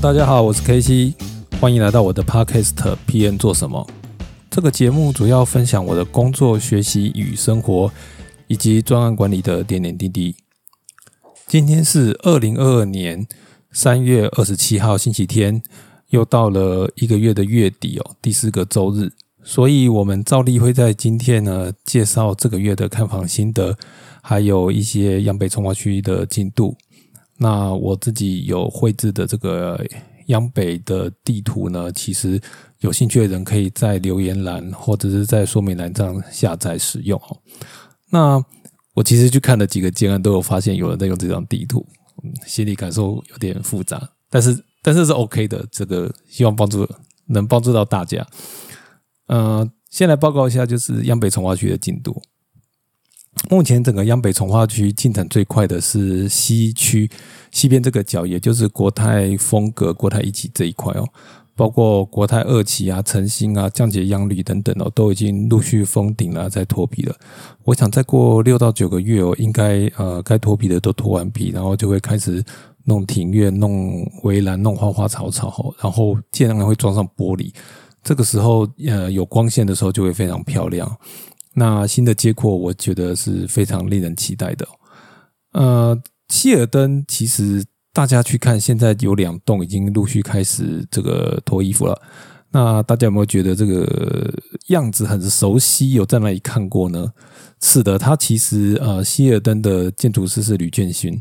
大家好，我是 K C，欢迎来到我的 Podcast PN 做什么？这个节目主要分享我的工作、学习与生活，以及专案管理的点点滴滴。今天是二零二二年三月二十七号，星期天，又到了一个月的月底哦，第四个周日，所以我们照例会在今天呢介绍这个月的看房心得，还有一些央北从化区的进度。那我自己有绘制的这个央北的地图呢，其实有兴趣的人可以在留言栏或者是在说明栏上下载使用哦。那我其实去看了几个建案，都有发现有人在用这张地图，心理感受有点复杂，但是但是是 OK 的，这个希望帮助能帮助到大家。呃，先来报告一下，就是央北从化区的进度。目前整个央北从化区进展最快的是西区西边这个角，也就是国泰风格、国泰一期这一块哦，包括国泰二期啊、诚兴啊、降解央旅等等哦，都已经陆续封顶了，在脱皮了。我想再过六到九个月哦，应该呃该脱皮的都脱完皮，然后就会开始弄庭院、弄围栏、弄花花草草，然后尽量会装上玻璃。这个时候呃有光线的时候就会非常漂亮。那新的接廓，我觉得是非常令人期待的。呃，希尔登其实大家去看，现在有两栋已经陆续开始这个脱衣服了。那大家有没有觉得这个样子很熟悉？有在哪里看过呢？是的，他其实呃，希尔登的建筑师是吕建勋。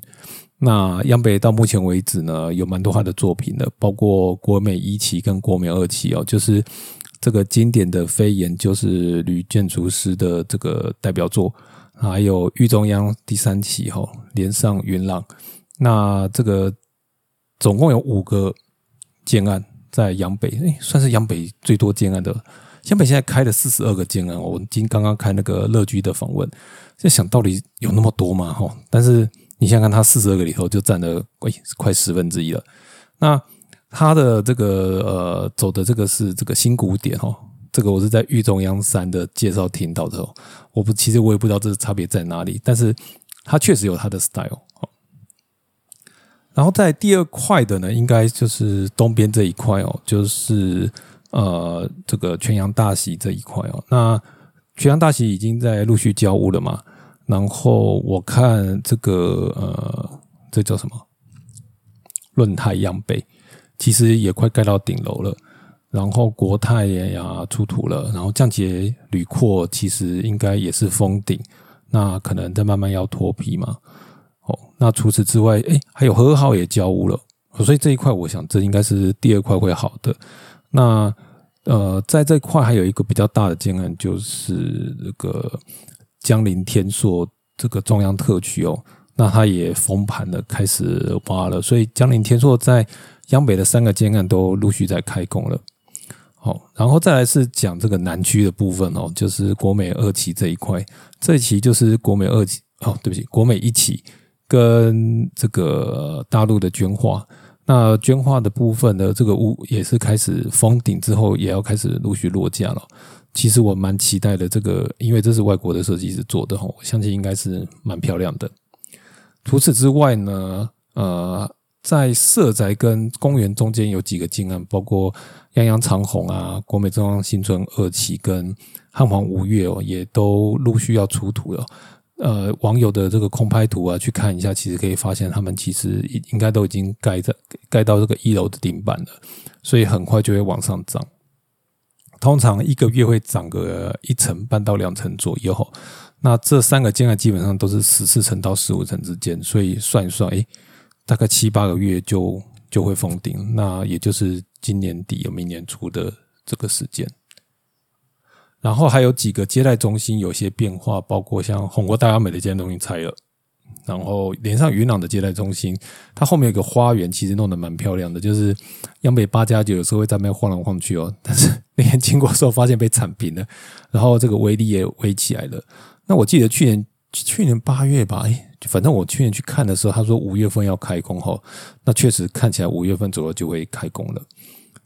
那央北到目前为止呢，有蛮多他的作品的，包括国美一期跟国美二期哦，就是。这个经典的飞檐就是吕建筑师的这个代表作，还有豫中央第三期哈连上云浪，那这个总共有五个建案在阳北，哎，算是阳北最多建案的。湘北现在开了四十二个建案，我今刚刚开那个乐居的访问，在想到底有那么多吗？哈，但是你想想看，它四十二个里头就占了哎快十分之一了，那。他的这个呃走的这个是这个新古典哦，这个我是在玉中央山的介绍听到的哦，我不其实我也不知道这差别在哪里，但是它确实有它的 style 哦。然后在第二块的呢，应该就是东边这一块哦，就是呃这个全阳大喜这一块哦。那全阳大喜已经在陆续交屋了嘛？然后我看这个呃这叫什么论泰阳杯。其实也快盖到顶楼了，然后国泰也呀出土了，然后降解铝阔其实应该也是封顶，那可能在慢慢要脱皮嘛。哦，那除此之外，哎，还有和好也交屋了，所以这一块我想这应该是第二块会好的。那呃，在这块还有一个比较大的建案，就是这个江陵天硕这个中央特区哦，那它也封盘了，开始挖了，所以江陵天硕在。江北的三个建案都陆续在开工了，好，然后再来是讲这个南区的部分哦，就是国美二期这一块，这一期就是国美二期哦，对不起，国美一期跟这个大陆的捐化，那捐化的部分呢，这个屋也是开始封顶之后，也要开始陆续落架了。其实我蛮期待的，这个因为这是外国的设计师做的哈，我相信应该是蛮漂亮的。除此之外呢，呃。在社宅跟公园中间有几个建案，包括泱泱长虹啊、国美中央新村二期跟汉皇五月哦，也都陆续要出土了。呃，网友的这个空拍图啊，去看一下，其实可以发现他们其实应该都已经盖在盖到这个一楼的顶板了，所以很快就会往上涨。通常一个月会涨个一层半到两层左右。那这三个建案基本上都是十四层到十五层之间，所以算一算，哎。大概七八个月就就会封顶，那也就是今年底、明年初的这个时间。然后还有几个接待中心有些变化，包括像红国大亚美的接待中心拆了，然后连上云朗的接待中心，它后面有个花园，其实弄得蛮漂亮的。就是央北八加九有时候会在那边晃来晃去哦，但是那天经过的时候发现被铲平了，然后这个威力也围起来了。那我记得去年去年八月吧，哎。反正我去年去看的时候，他说五月份要开工哈，那确实看起来五月份左右就会开工了。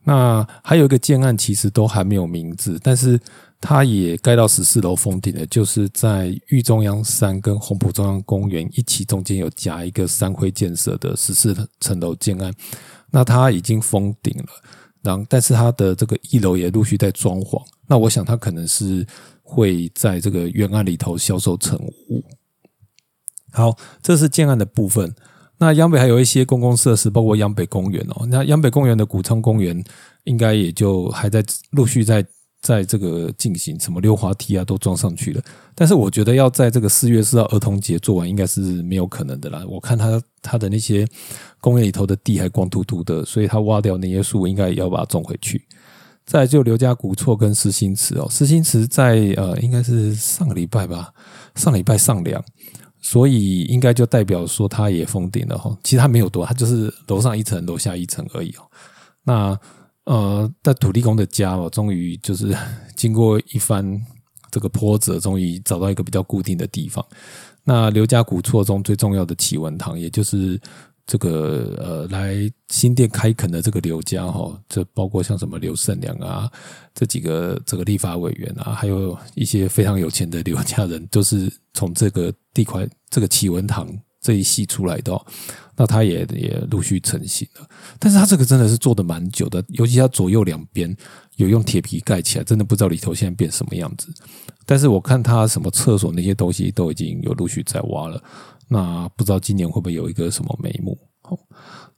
那还有一个建案，其实都还没有名字，但是它也盖到十四楼封顶了，就是在玉中央山跟红埔中央公园一起中间有夹一个三辉建设的十四层楼建案。那它已经封顶了，然后但是它的这个一楼也陆续在装潢。那我想它可能是会在这个原案里头销售成。好，这是建案的部分。那央北还有一些公共设施，包括央北公园哦。那央北公园的古昌公园应该也就还在陆续在在这个进行，什么溜滑梯啊都装上去了。但是我觉得要在这个四月四号儿童节做完，应该是没有可能的啦。我看他他的那些公园里头的地还光秃秃的，所以他挖掉那些树，应该也要把它种回去。再就刘家古厝跟石新祠哦，石新祠在呃应该是上个礼拜吧，上礼拜上梁。所以应该就代表说它也封顶了哈，其实它没有多，它就是楼上一层，楼下一层而已哦。那呃，在土地公的家哦，终于就是 经过一番这个波折，终于找到一个比较固定的地方。那刘家古厝中最重要的启文堂，也就是。这个呃，来新店开垦的这个刘家哈，这包括像什么刘胜良啊，这几个这个立法委员啊，还有一些非常有钱的刘家人，都是从这个地块这个启文堂这一系出来的。那他也也陆续成型了，但是他这个真的是做的蛮久的，尤其他左右两边有用铁皮盖起来，真的不知道里头现在变什么样子。但是我看他什么厕所那些东西都已经有陆续在挖了。那不知道今年会不会有一个什么眉目？好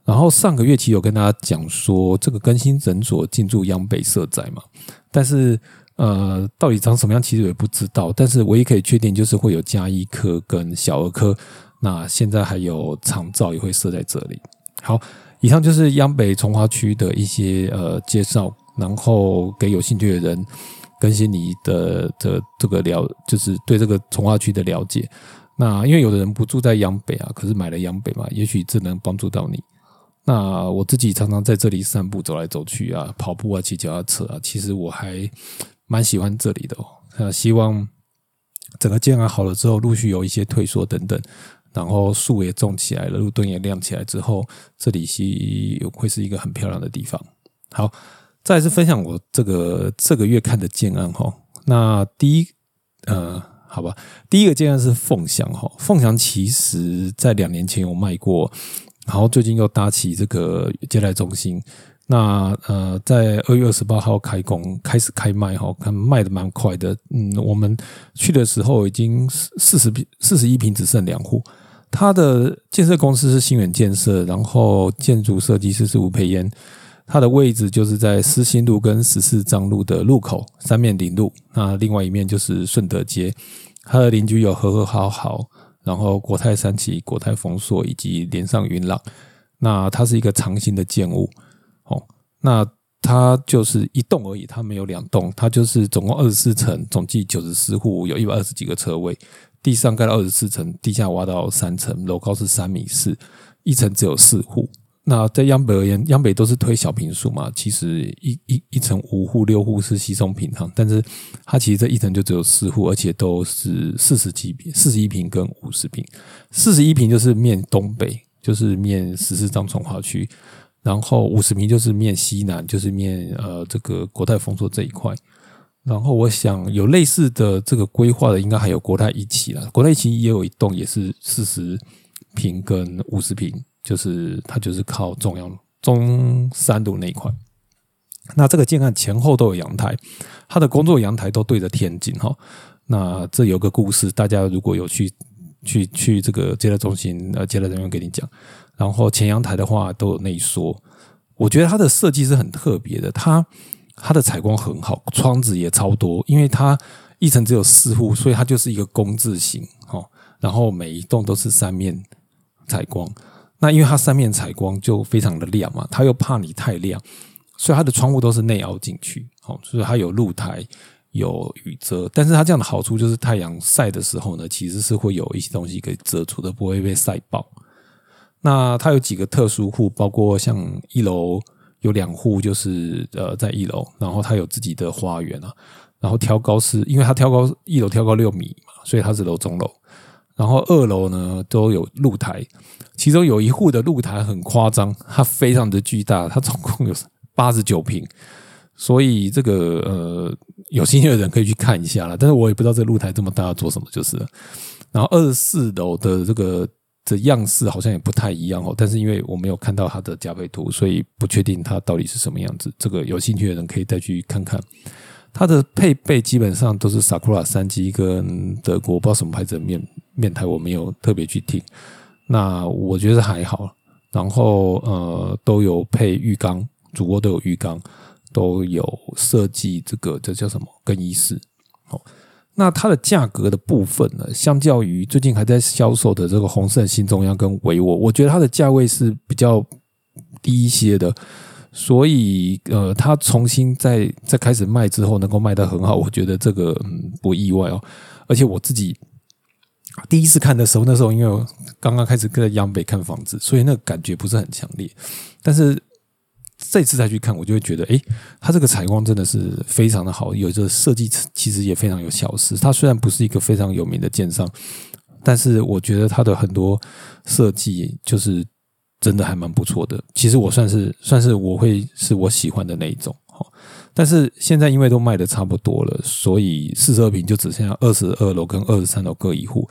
然后上个月其实有跟大家讲说，这个更新诊所进驻央北社宅嘛，但是呃，到底长什么样，其实也不知道。但是唯一可以确定就是会有加医科跟小儿科，那现在还有长照也会设在这里。好，以上就是央北从化区的一些呃介绍，然后给有兴趣的人更新你的的这个了，就是对这个从化区的了解。那因为有的人不住在央北啊，可是买了央北嘛，也许这能帮助到你。那我自己常常在这里散步，走来走去啊，跑步啊，骑脚踏车啊，其实我还蛮喜欢这里的哦。那希望整个建安好了之后，陆续有一些退缩等等，然后树也种起来了，路灯也亮起来之后，这里是会是一个很漂亮的地方。好，再次分享我这个这个月看的建安哈。那第一，呃。好吧，第一个阶段是凤翔哈，凤翔其实在两年前有卖过，然后最近又搭起这个接待中心，那呃，在二月二十八号开工开始开卖哈，看卖的蛮快的，嗯，我们去的时候已经四十平四十一平只剩两户，它的建设公司是新远建设，然后建筑设计师是吴培燕，它的位置就是在思新路跟十四张路的路口，三面顶路，那另外一面就是顺德街。它的邻居有和和好好，然后国泰三期、国泰丰硕以及联上云朗。那它是一个长形的建物，哦，那它就是一栋而已，它没有两栋，它就是总共二十四层，总计九十四户，有一百二十几个车位，地上盖了二十四层，地下挖到三层，楼高是三米四，一层只有四户。那在央北而言，央北都是推小平数嘛，其实一一一层五户六户是稀松平常，但是它其实这一层就只有四户，而且都是四十几平、四十一平跟五十平。四十一平就是面东北，就是面十四张从化区，然后五十平就是面西南，就是面呃这个国泰丰硕这一块。然后我想有类似的这个规划的，应该还有国泰一期了。国泰一期也有一栋，也是四十平跟五十平。就是它就是靠中央中山路那一块，那这个建案前后都有阳台，它的工作阳台都对着天井哈。那这有个故事，大家如果有去去去这个接待中心，呃，接待人员给你讲，然后前阳台的话都有内缩，我觉得它的设计是很特别的，它它的采光很好，窗子也超多，因为它一层只有四户，所以它就是一个工字形哈，然后每一栋都是三面采光。那因为它三面采光就非常的亮嘛，它又怕你太亮，所以它的窗户都是内凹进去，哦，所以它有露台、有雨遮。但是它这样的好处就是太阳晒的时候呢，其实是会有一些东西可以遮住的，不会被晒爆。那它有几个特殊户，包括像一楼有两户，就是呃在一楼，然后它有自己的花园啊，然后挑高是因为它挑高一楼挑高六米嘛，所以它是楼中楼。然后二楼呢都有露台，其中有一户的露台很夸张，它非常的巨大，它总共有八十九平，所以这个呃有兴趣的人可以去看一下了。但是我也不知道这露台这么大要做什么，就是。然后二十四楼的这个的样式好像也不太一样哦。但是因为我没有看到它的加配图，所以不确定它到底是什么样子。这个有兴趣的人可以再去看看。它的配备基本上都是 Sakura 三 G 跟德国不知道什么牌子的面面台，我没有特别去听。那我觉得还好。然后呃，都有配浴缸，主卧都有浴缸，都有设计这个这叫什么更衣室。哦，那它的价格的部分呢，相较于最近还在销售的这个红色新中央跟维沃，我觉得它的价位是比较低一些的。所以，呃，它重新在在开始卖之后，能够卖得很好，我觉得这个嗯不意外哦。而且我自己第一次看的时候，那时候因为我刚刚开始跟央北看房子，所以那个感觉不是很强烈。但是这次再去看，我就会觉得，诶，它这个采光真的是非常的好，有这设计其实也非常有巧思。它虽然不是一个非常有名的建商，但是我觉得它的很多设计就是。真的还蛮不错的，其实我算是算是我会是我喜欢的那一种，但是现在因为都卖的差不多了，所以四十二平就只剩下二十二楼跟二十三楼各一户，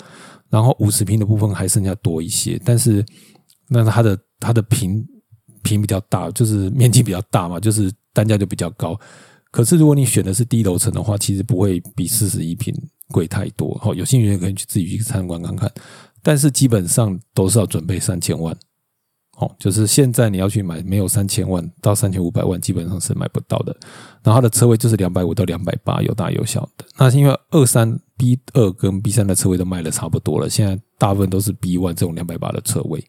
然后五十平的部分还剩下多一些，但是那它的它的平平比较大，就是面积比较大嘛，就是单价就比较高。可是如果你选的是低楼层的话，其实不会比四十一平贵太多。好，有兴趣的可以去自己去参观看看，但是基本上都是要准备三千万。哦，就是现在你要去买，没有三千万到三千五百万，基本上是买不到的。然后它的车位就是两百五到两百八，有大有小的。那是因为二三 B 二跟 B 三的车位都卖的差不多了，现在大部分都是 B one 这种两百八的车位。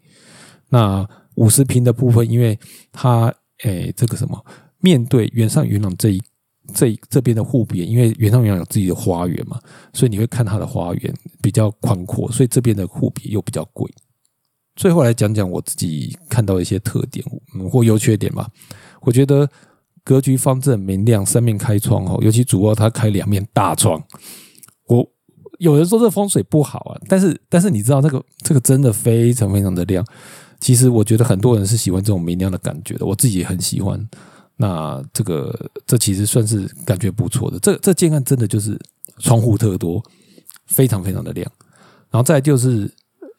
那五十平的部分，因为它诶这个什么，面对远上元朗这一这这边的户边，因为远上元朗有自己的花园嘛，所以你会看它的花园比较宽阔，所以这边的户别又比较贵。最后来讲讲我自己看到一些特点或优缺点吧。我觉得格局方正明亮，三面开窗哦，尤其主卧它开两面大窗。我有人说这风水不好啊，但是但是你知道这个这个真的非常非常的亮。其实我觉得很多人是喜欢这种明亮的感觉的，我自己也很喜欢。那这个这其实算是感觉不错的。这这建案真的就是窗户特多，非常非常的亮。然后再就是。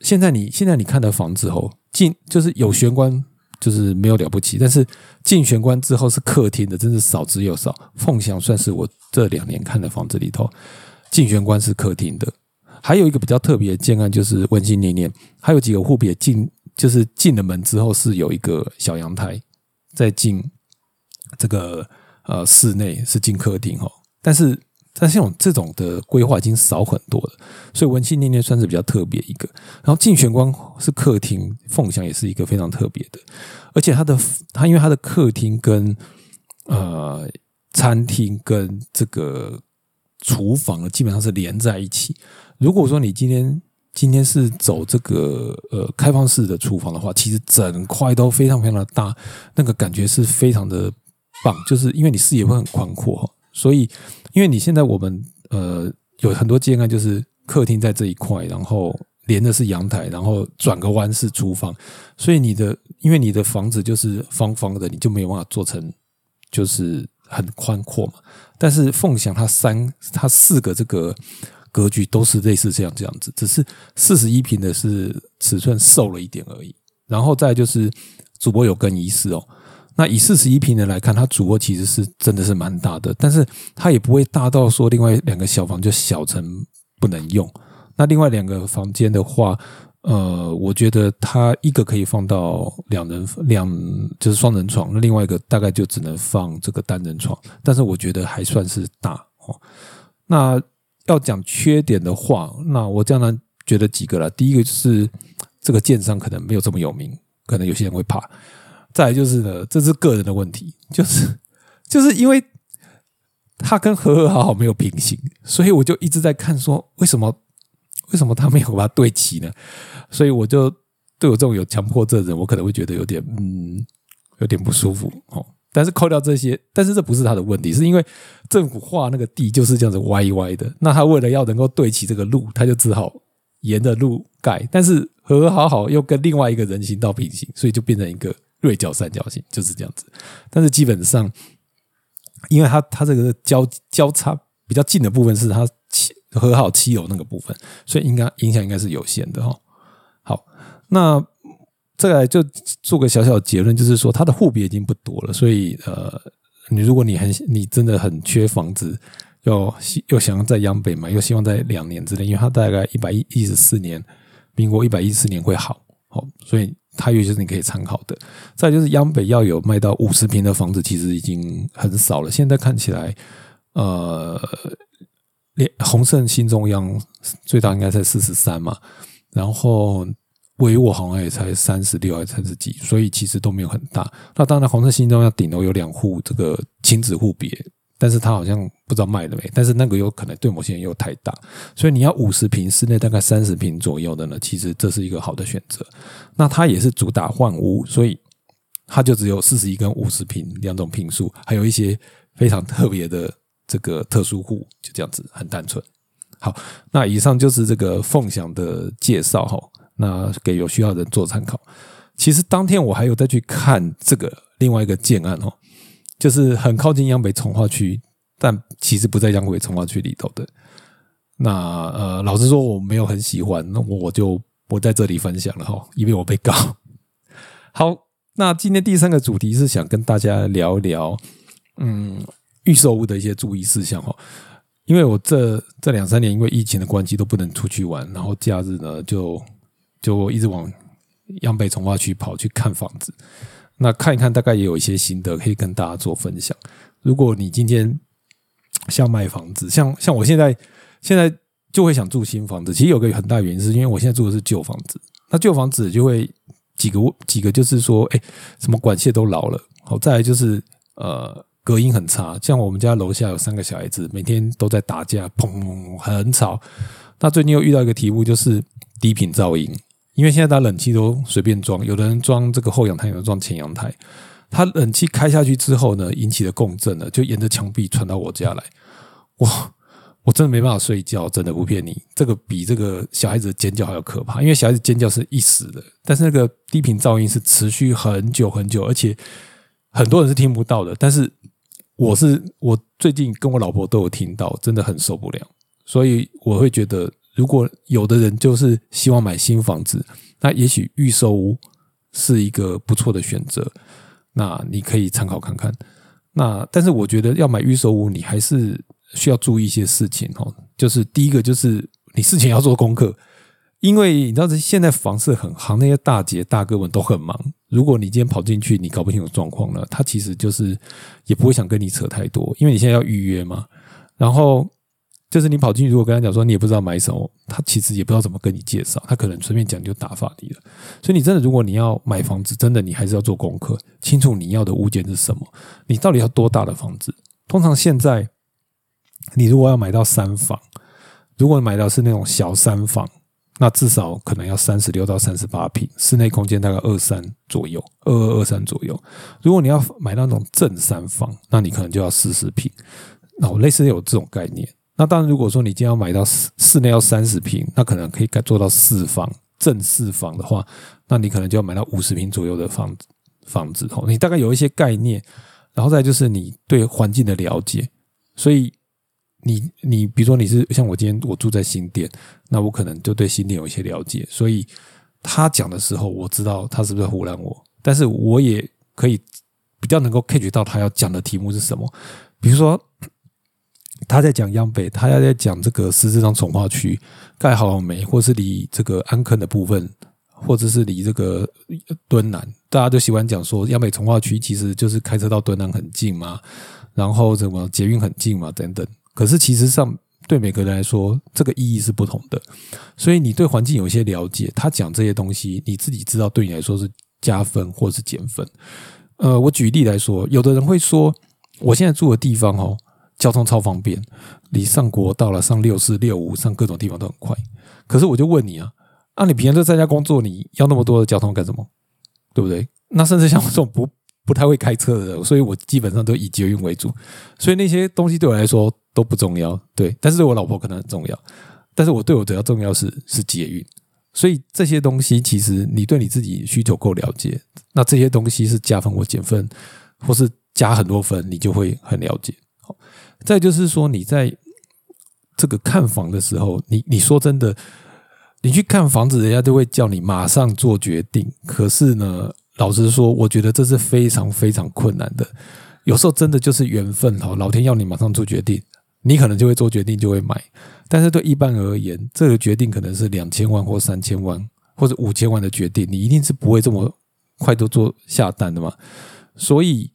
现在你现在你看的房子后进就是有玄关，就是没有了不起。但是进玄关之后是客厅的，真是少之又少。凤翔算是我这两年看的房子里头，进玄关是客厅的。还有一个比较特别的建案，就是温馨念念，还有几个户别进，就是进了门之后是有一个小阳台，在进这个呃室内是进客厅哦，但是。但像这种这种的规划已经少很多了，所以文心念念算是比较特别一个。然后进玄关是客厅，凤翔也是一个非常特别的，而且它的它因为它的客厅跟呃餐厅跟这个厨房基本上是连在一起。如果说你今天今天是走这个呃开放式的厨房的话，其实整块都非常非常的大，那个感觉是非常的棒，就是因为你视野会很宽阔，所以。因为你现在我们呃有很多建案，就是客厅在这一块，然后连的是阳台，然后转个弯是厨房，所以你的因为你的房子就是方方的，你就没有办法做成就是很宽阔嘛。但是凤翔它三它四个这个格局都是类似这样这样子，只是四十一平的是尺寸瘦了一点而已。然后再就是主播有更衣室哦。那以四十一平的来看，它主卧其实是真的是蛮大的，但是它也不会大到说另外两个小房就小成不能用。那另外两个房间的话，呃，我觉得它一个可以放到两人两就是双人床，那另外一个大概就只能放这个单人床，但是我觉得还算是大哦。那要讲缺点的话，那我这样呢觉得几个了。第一个就是这个建商可能没有这么有名，可能有些人会怕。再来就是呢，这是个人的问题，就是就是因为他跟和和好好没有平行，所以我就一直在看说为什么为什么他没有把它对齐呢？所以我就对我这种有强迫症的人，我可能会觉得有点嗯有点不舒服哦。但是扣掉这些，但是这不是他的问题，是因为政府画那个地就是这样子歪歪的，那他为了要能够对齐这个路，他就只好沿着路盖，但是和和好好又跟另外一个人行道平行，所以就变成一个。锐角三角形就是这样子，但是基本上，因为它它这个交交叉比较近的部分是它七和好七楼那个部分，所以应该影响应该是有限的哈。好，那再来就做个小小的结论，就是说它的户别已经不多了，所以呃，你如果你很你真的很缺房子，又又想要在央北买，又希望在两年之内，因为它大概一百一一十四年，民国一百一十四年会好，好，所以它也就是你可以参考的。再就是央北要有卖到五十平的房子，其实已经很少了。现在看起来，呃，连宏盛新中央最大应该在四十三嘛。然后维沃好像也才三十六还是三十几，所以其实都没有很大。那当然，红色新中央顶楼有两户这个亲子户别，但是他好像不知道卖了没。但是那个有可能对某些人又太大，所以你要五十平室内大概三十平左右的呢，其实这是一个好的选择。那它也是主打换屋，所以它就只有四十一跟五十平两种平数，还有一些非常特别的这个特殊户，就这样子很单纯。好，那以上就是这个凤翔的介绍哈，那给有需要的人做参考。其实当天我还有再去看这个另外一个建案哦，就是很靠近央北从化区，但其实不在央北从化区里头的。那呃，老实说我没有很喜欢，那我就不在这里分享了哈，因为我被告。好，那今天第三个主题是想跟大家聊一聊，嗯，预售屋的一些注意事项哈。因为我这这两三年因为疫情的关系都不能出去玩，然后假日呢就就一直往央北从化区跑去看房子，那看一看大概也有一些心得可以跟大家做分享。如果你今天想买房子，像像我现在现在就会想住新房子，其实有个很大原因是因为我现在住的是旧房子，那旧房子就会几个几个就是说，哎，什么管线都老了，好，再来就是呃。隔音很差，像我们家楼下有三个小孩子，每天都在打架，砰，很吵。那最近又遇到一个题目，就是低频噪音。因为现在大家冷气都随便装，有的人装这个后阳台，有人装前阳台。他冷气开下去之后呢，引起的共振呢，就沿着墙壁传到我家来。哇，我真的没办法睡觉，真的不骗你。这个比这个小孩子的尖叫还要可怕，因为小孩子尖叫是一时的，但是那个低频噪音是持续很久很久，而且很多人是听不到的，但是。我是我最近跟我老婆都有听到，真的很受不了，所以我会觉得，如果有的人就是希望买新房子，那也许预售屋是一个不错的选择，那你可以参考看看。那但是我觉得要买预售屋，你还是需要注意一些事情哦，就是第一个就是你事前要做功课。因为你知道，现在房市很行，那些大姐大哥们都很忙。如果你今天跑进去，你搞不清楚状况了，他其实就是也不会想跟你扯太多，因为你现在要预约嘛。然后就是你跑进去，如果跟他讲说你也不知道买什么，他其实也不知道怎么跟你介绍，他可能随便讲就打发你了。所以你真的，如果你要买房子，真的你还是要做功课，清楚你要的物件是什么，你到底要多大的房子？通常现在你如果要买到三房，如果买到是那种小三房。那至少可能要三十六到三十八平，室内空间大概二三左右，二二二三左右。如果你要买到那种正三房，那你可能就要四十平。那我类似有这种概念。那当然，如果说你今天要买到室室内要三十平，那可能可以改做到四房正四房的话，那你可能就要买到五十平左右的房子房子。哦，你大概有一些概念，然后再就是你对环境的了解，所以。你你比如说你是像我今天我住在新店，那我可能就对新店有一些了解，所以他讲的时候我知道他是不是胡乱我，但是我也可以比较能够 catch 到他要讲的题目是什么。比如说他在讲央北，他要在讲这个狮子庄从化区盖好了没，或是离这个安坑的部分，或者是离这个敦南，大家都喜欢讲说央北从化区其实就是开车到敦南很近嘛，然后怎么捷运很近嘛，等等。可是，其实上对每个人来说，这个意义是不同的。所以，你对环境有一些了解，他讲这些东西，你自己知道，对你来说是加分或是减分。呃，我举例来说，有的人会说，我现在住的地方哦，交通超方便，离上国到了上六四六五上各种地方都很快。可是，我就问你啊，啊，你平常都在家工作，你要那么多的交通干什么？对不对？那甚至像我这种不。不太会开车的人，所以我基本上都以捷运为主，所以那些东西对我来说都不重要。对，但是对我老婆可能很重要，但是我对我主要重要是是捷运。所以这些东西其实你对你自己需求够了解，那这些东西是加分或减分，或是加很多分，你就会很了解。再就是说你在这个看房的时候，你你说真的，你去看房子，人家都会叫你马上做决定。可是呢，老实说，我觉得这是非常非常困难的。有时候真的就是缘分哈，老天要你马上做决定，你可能就会做决定，就会买。但是对一般而言，这个决定可能是两千万或三千万或者五千万的决定，你一定是不会这么快都做下单的嘛。所以，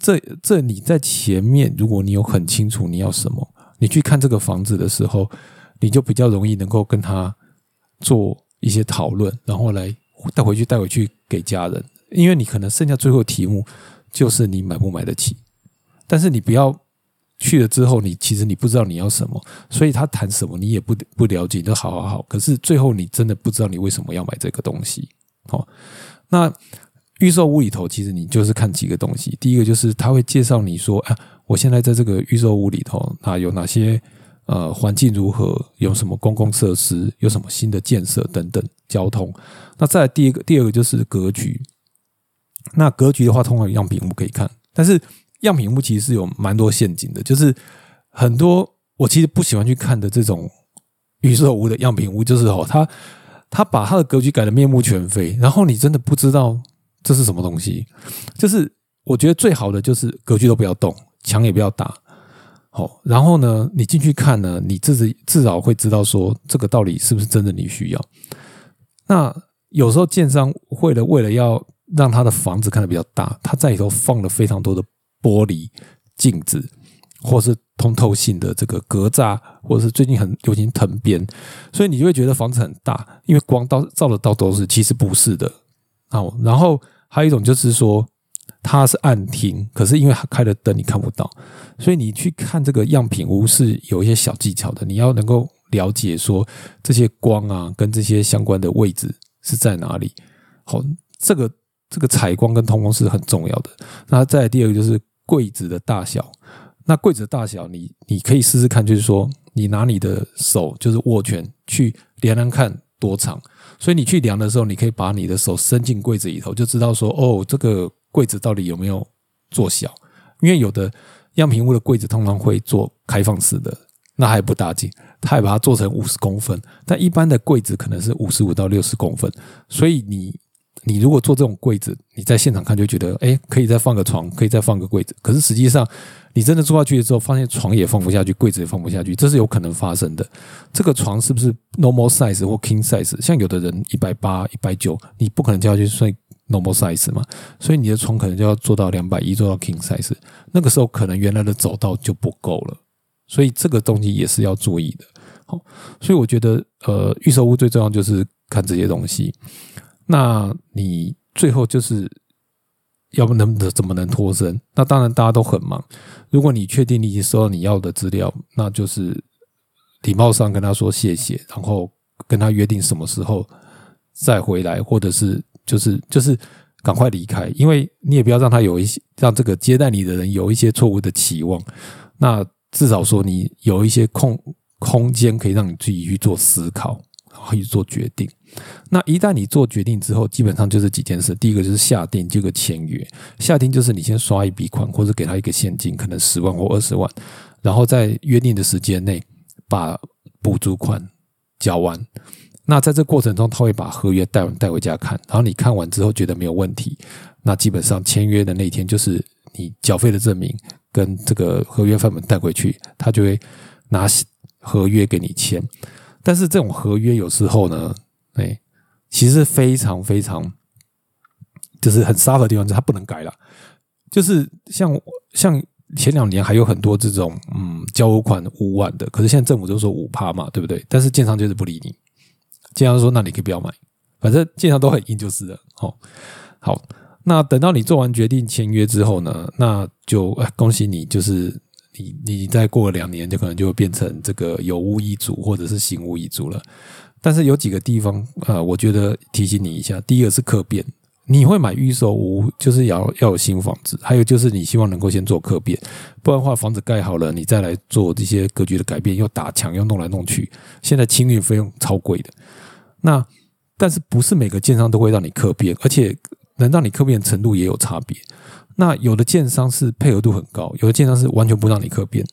这这你在前面，如果你有很清楚你要什么，你去看这个房子的时候，你就比较容易能够跟他做一些讨论，然后来带回去带回去给家人，因为你可能剩下最后题目就是你买不买得起，但是你不要去了之后，你其实你不知道你要什么，所以他谈什么你也不不了解，都好好好，可是最后你真的不知道你为什么要买这个东西。好，那预售屋里头，其实你就是看几个东西，第一个就是他会介绍你说，啊，我现在在这个预售屋里头，那有哪些？呃，环境如何？有什么公共设施？有什么新的建设等等？交通。那再第一个、第二个就是格局。那格局的话，通常样品屋可以看，但是样品屋其实是有蛮多陷阱的。就是很多我其实不喜欢去看的这种预售屋的样品屋，就是哦，他他把他的格局改的面目全非，然后你真的不知道这是什么东西。就是我觉得最好的就是格局都不要动，墙也不要打。好，然后呢，你进去看呢，你自己至少会知道说这个到底是不是真的你需要。那有时候建商为了为了要让他的房子看得比较大，他在里头放了非常多的玻璃镜子，或是通透性的这个格栅，或者是最近很流行藤边，所以你就会觉得房子很大，因为光到照的到都是，其实不是的。好，然后还有一种就是说。它是暗厅，可是因为它开了灯，你看不到，所以你去看这个样品屋是有一些小技巧的。你要能够了解说这些光啊，跟这些相关的位置是在哪里。好，这个这个采光跟通风是很重要的。那再第二个就是柜子的大小。那柜子的大小，你你可以试试看，就是说你拿你的手，就是握拳去量量看多长。所以你去量的时候，你可以把你的手伸进柜子里头，就知道说哦，这个。柜子到底有没有做小？因为有的样品屋的柜子通常会做开放式的，那还不打紧，他还把它做成五十公分。但一般的柜子可能是五十五到六十公分，所以你你如果做这种柜子，你在现场看就觉得，哎，可以再放个床，可以再放个柜子。可是实际上，你真的坐下去之后，发现床也放不下去，柜子也放不下去，这是有可能发生的。这个床是不是 normal size 或 king size？像有的人一百八、一百九，你不可能叫他去睡。normal size 嘛，所以你的床可能就要做到两百一，做到 king size，那个时候可能原来的走道就不够了，所以这个东西也是要注意的。好，所以我觉得，呃，预售屋最重要就是看这些东西。那你最后就是要不能怎么能脱身？那当然大家都很忙。如果你确定你已经收到你要的资料，那就是礼貌上跟他说谢谢，然后跟他约定什么时候再回来，或者是。就是就是赶快离开，因为你也不要让他有一些让这个接待你的人有一些错误的期望。那至少说你有一些空空间可以让你自己去做思考，然后去做决定。那一旦你做决定之后，基本上就是几件事。第一个就是下定这个签约，下定就是你先刷一笔款，或者给他一个现金，可能十万或二十万，然后在约定的时间内把补助款交完。那在这过程中，他会把合约带带回家看，然后你看完之后觉得没有问题，那基本上签约的那天就是你缴费的证明跟这个合约范本带回去，他就会拿合约给你签。但是这种合约有时候呢，哎，其实非常非常就是很沙的地方，就是它不能改了。就是像像前两年还有很多这种嗯交款五万的，可是现在政府就说五趴嘛，对不对？但是建商就是不理你。建商说：“那你可以不要买，反正建商都很硬就是了。”好，好，那等到你做完决定签约之后呢，那就恭喜你，就是你你再过两年，就可能就会变成这个有屋一族或者是新屋一族了。但是有几个地方啊，我觉得提醒你一下：第一个是客变，你会买预售屋，就是要要有新房子；还有就是你希望能够先做客变，不然的话房子盖好了，你再来做这些格局的改变，又打墙又弄来弄去，现在清运费用超贵的。那，但是不是每个建商都会让你客变，而且能让你客变程度也有差别。那有的建商是配合度很高，有的建商是完全不让你客变，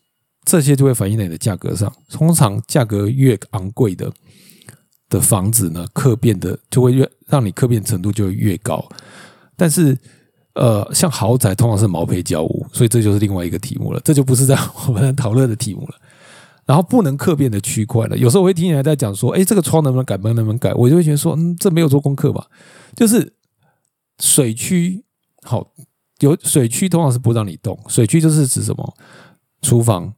这些就会反映在你的价格上。通常价格越昂贵的的房子呢，客变的就会越让你客变程度就会越高。但是，呃，像豪宅通常是毛坯交屋，所以这就是另外一个题目了，这就不是在我们讨论的题目了。然后不能客变的区块了，有时候我会听起来在讲说，哎，这个窗能不能改，能不能改，我就会觉得说，嗯，这没有做功课吧？就是水区，好，有水区通常是不让你动，水区就是指什么？厨房，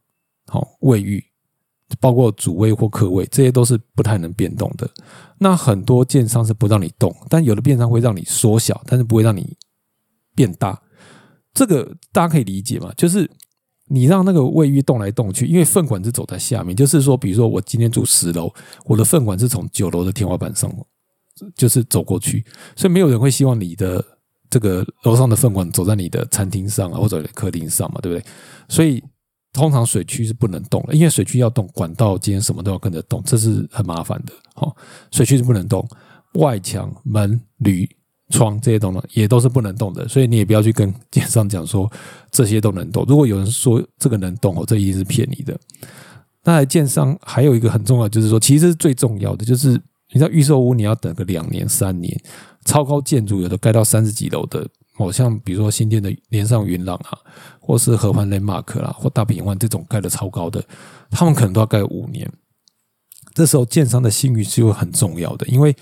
好，卫浴。包括主卫或客卫，这些都是不太能变动的。那很多建商是不让你动，但有的建商会让你缩小，但是不会让你变大。这个大家可以理解嘛？就是你让那个卫浴动来动去，因为粪管是走在下面。就是说，比如说我今天住十楼，我的粪管是从九楼的天花板上，就是走过去，所以没有人会希望你的这个楼上的粪管走在你的餐厅上啊，或者客厅上嘛，对不对？所以。通常水区是不能动的，因为水区要动，管道间什么都要跟着动，这是很麻烦的。好，水区是不能动，外墙、门、铝、窗这些东西也都是不能动的，所以你也不要去跟建商讲说这些都能动。如果有人说这个能动哦，这一定是骗你的。那建商还有一个很重要，就是说，其实最重要的就是，你知道预售屋你要等个两年、三年，超高建筑有的盖到三十几楼的。好像比如说新店的连上云朗啊，或是合欢雷马克啦，或大平湾这种盖的超高的，他们可能都要盖五年。这时候建商的信誉是会很重要的，因为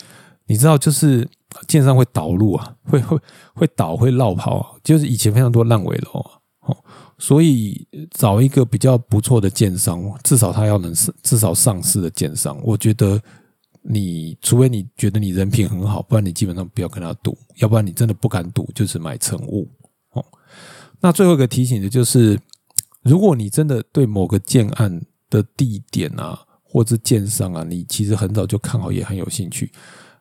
你知道，就是建商会导路啊，会会会倒会绕跑，啊就是以前非常多烂尾楼哦，所以找一个比较不错的建商，至少他要能至少上市的建商，我觉得。你除非你觉得你人品很好，不然你基本上不要跟他赌，要不然你真的不敢赌，就是买成物哦。那最后一个提醒的就是，如果你真的对某个建案的地点啊，或者建商啊，你其实很早就看好，也很有兴趣，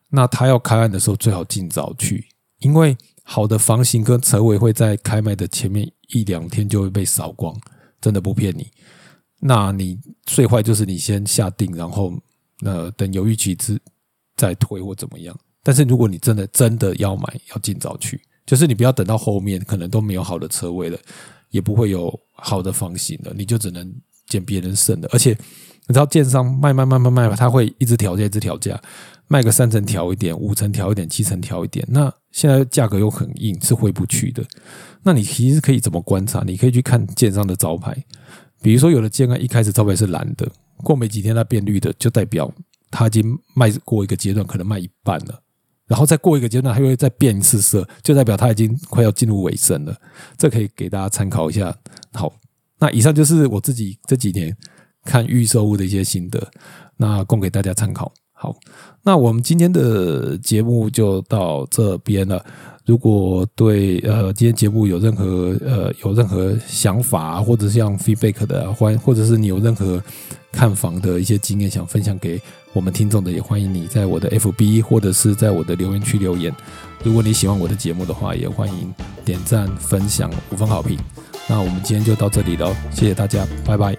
那他要开案的时候最好尽早去，因为好的房型跟车位会在开卖的前面一两天就会被扫光，真的不骗你。那你最坏就是你先下定，然后。那等犹豫期之再推或怎么样？但是如果你真的真的要买，要尽早去，就是你不要等到后面可能都没有好的车位了，也不会有好的房型了，你就只能捡别人剩的。而且你知道，建商卖卖卖卖卖，他会一直调价，一直调价，卖个三层调一点，五层调一点，七层调一点。那现在价格又很硬，是回不去的。那你其实可以怎么观察？你可以去看建商的招牌，比如说有的建案一开始招牌是蓝的。过没几天，它变绿的，就代表它已经卖过一个阶段，可能卖一半了。然后再过一个阶段，它会再变一次色，就代表它已经快要进入尾声了。这可以给大家参考一下。好，那以上就是我自己这几年看预售物的一些心得，那供给大家参考。好，那我们今天的节目就到这边了。如果对呃今天节目有任何呃有任何想法，或者是像 feedback 的，欢或者是你有任何看房的一些经验想分享给我们听众的，也欢迎你在我的 FB 或者是在我的留言区留言。如果你喜欢我的节目的话，也欢迎点赞、分享、五分好评。那我们今天就到这里了，谢谢大家，拜拜。